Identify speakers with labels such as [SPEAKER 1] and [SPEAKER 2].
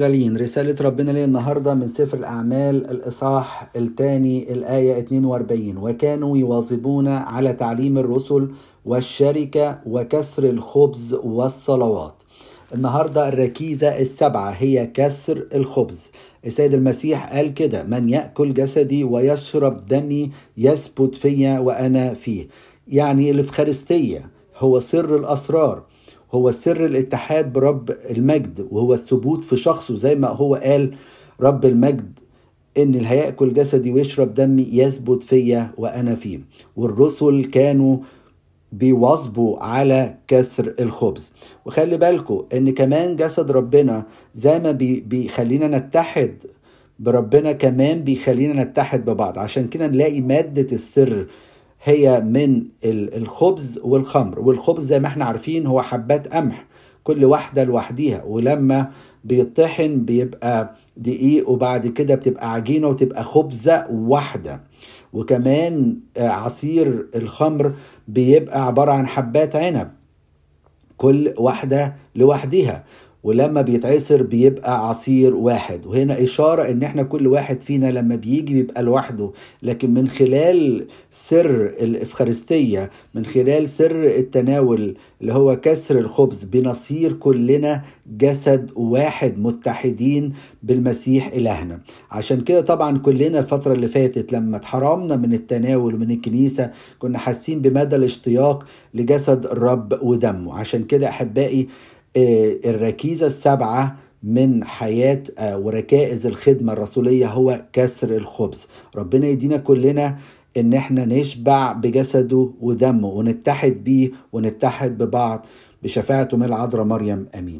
[SPEAKER 1] جالين رسالة ربنا لي النهاردة من سفر الأعمال الإصحاح الثاني الآية 42 وكانوا يواظبون على تعليم الرسل والشركة وكسر الخبز والصلوات. النهاردة الركيزة السبعة هي كسر الخبز. السيد المسيح قال كده من يأكل جسدي ويشرب دمي يثبت فيا وأنا فيه. يعني الإفخارستية هو سر الأسرار. هو سر الاتحاد برب المجد وهو الثبوت في شخصه زي ما هو قال رب المجد إن اللي هياكل جسدي ويشرب دمي يثبت فيا وأنا فيه. والرسل كانوا بيواظبوا على كسر الخبز. وخلي بالكم إن كمان جسد ربنا زي ما بي بيخلينا نتحد بربنا كمان بيخلينا نتحد ببعض. عشان كده نلاقي مادة السر هي من الخبز والخمر. والخبز زي ما إحنا عارفين هو حبات قمح كل واحدة لوحديها. ولما بيطحن بيبقى دقيق وبعد كده بتبقى عجينة وتبقى خبزة واحدة. وكمان عصير الخمر بيبقى عبارة عن حبات عنب كل واحدة لوحديها. ولما بيتعصر بيبقى عصير واحد. وهنا إشارة إن إحنا كل واحد فينا لما بيجي بيبقى لوحده. لكن من خلال سر الإفخارستية من خلال سر التناول اللي هو كسر الخبز بنصير كلنا جسد واحد متحدين بالمسيح إلهنا. عشان كده طبعا كلنا الفترة اللي فاتت لما اتحرمنا من التناول ومن الكنيسة كنا حاسين بمدى الاشتياق لجسد الرب ودمه. عشان كده أحبائي الركيزة السبعة من حياة وركائز الخدمة الرسولية هو كسر الخبز. ربنا يدينا كلنا إن إحنا نشبع بجسده ودمه ونتحد بيه ونتحد ببعض. بشفاعته من العذراء مريم آمين.